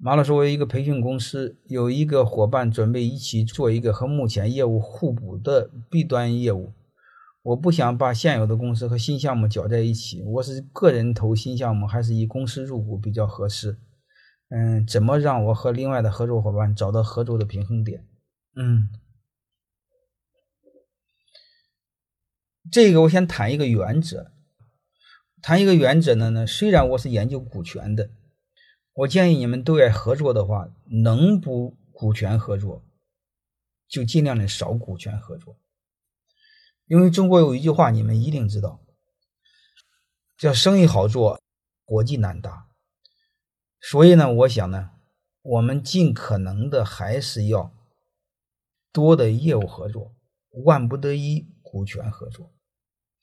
马老师，我有一个培训公司，有一个伙伴准备一起做一个和目前业务互补的 B 端业务。我不想把现有的公司和新项目搅在一起，我是个人投新项目，还是以公司入股比较合适？嗯，怎么让我和另外的合作伙伴找到合作的平衡点？嗯，这个我先谈一个原则。谈一个原则呢？呢，虽然我是研究股权的，我建议你们对外合作的话，能不股权合作，就尽量的少股权合作。因为中国有一句话，你们一定知道，叫“生意好做，国际难达”。所以呢，我想呢，我们尽可能的还是要多的业务合作，万不得已股权合作。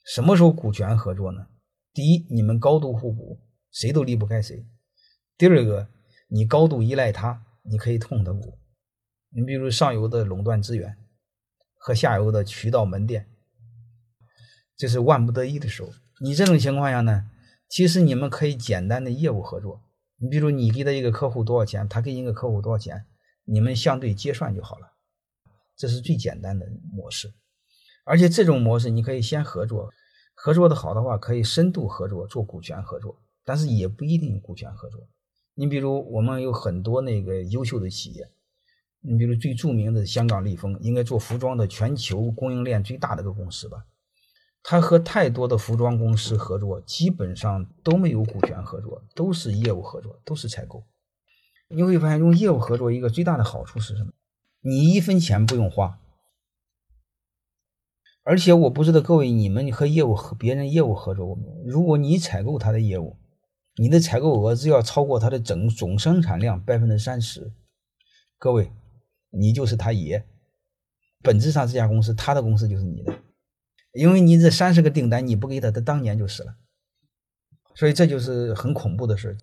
什么时候股权合作呢？第一，你们高度互补，谁都离不开谁；第二个，你高度依赖他，你可以痛他股。你比如上游的垄断资源和下游的渠道门店。这是万不得已的时候，你这种情况下呢，其实你们可以简单的业务合作。你比如你给他一个客户多少钱，他给一个客户多少钱，你们相对结算就好了，这是最简单的模式。而且这种模式你可以先合作，合作的好的话可以深度合作做股权合作，但是也不一定股权合作。你比如我们有很多那个优秀的企业，你比如最著名的香港利丰，应该做服装的全球供应链最大的一个公司吧。他和太多的服装公司合作，基本上都没有股权合作，都是业务合作，都是采购。你会发现，用业务合作一个最大的好处是什么？你一分钱不用花。而且我不知道各位，你们和业务和别人业务合作过没有？如果你采购他的业务，你的采购额只要超过它的整总生产量百分之三十，各位，你就是他爷。本质上，这家公司他的公司就是你的。因为你这三十个订单你不给他，他当年就死了，所以这就是很恐怖的事